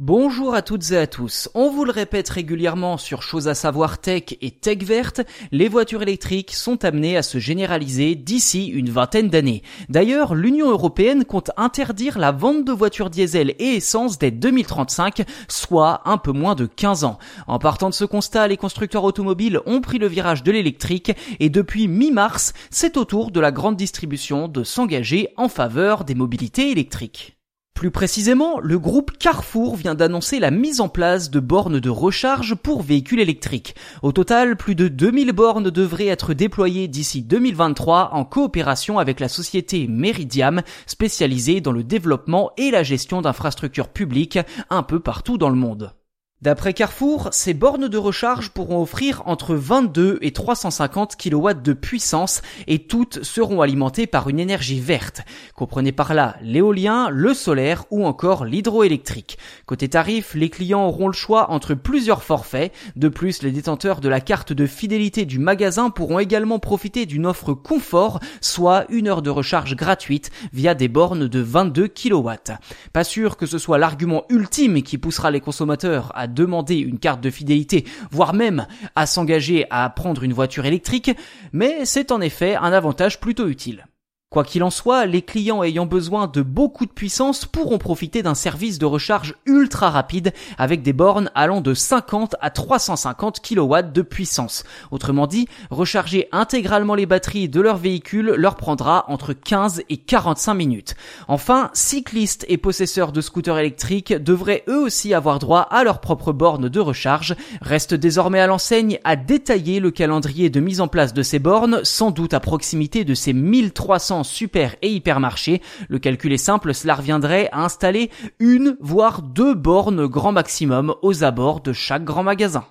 Bonjour à toutes et à tous. On vous le répète régulièrement sur Chose à savoir tech et tech verte, les voitures électriques sont amenées à se généraliser d'ici une vingtaine d'années. D'ailleurs, l'Union européenne compte interdire la vente de voitures diesel et essence dès 2035, soit un peu moins de 15 ans. En partant de ce constat, les constructeurs automobiles ont pris le virage de l'électrique et depuis mi-mars, c'est au tour de la grande distribution de s'engager en faveur des mobilités électriques. Plus précisément, le groupe Carrefour vient d'annoncer la mise en place de bornes de recharge pour véhicules électriques. Au total, plus de 2000 bornes devraient être déployées d'ici 2023 en coopération avec la société Meridiam, spécialisée dans le développement et la gestion d'infrastructures publiques un peu partout dans le monde. D'après Carrefour, ces bornes de recharge pourront offrir entre 22 et 350 kW de puissance et toutes seront alimentées par une énergie verte. Comprenez par là l'éolien, le solaire ou encore l'hydroélectrique. Côté tarif, les clients auront le choix entre plusieurs forfaits. De plus, les détenteurs de la carte de fidélité du magasin pourront également profiter d'une offre confort, soit une heure de recharge gratuite via des bornes de 22 kW. Pas sûr que ce soit l'argument ultime qui poussera les consommateurs à demander une carte de fidélité, voire même à s'engager à prendre une voiture électrique, mais c'est en effet un avantage plutôt utile. Quoi qu'il en soit, les clients ayant besoin de beaucoup de puissance pourront profiter d'un service de recharge ultra rapide avec des bornes allant de 50 à 350 kW de puissance. Autrement dit, recharger intégralement les batteries de leur véhicule leur prendra entre 15 et 45 minutes. Enfin, cyclistes et possesseurs de scooters électriques devraient eux aussi avoir droit à leur propre borne de recharge. Reste désormais à l'enseigne à détailler le calendrier de mise en place de ces bornes, sans doute à proximité de ces 1300 super et hypermarché. Le calcul est simple, cela reviendrait à installer une voire deux bornes grand maximum aux abords de chaque grand magasin.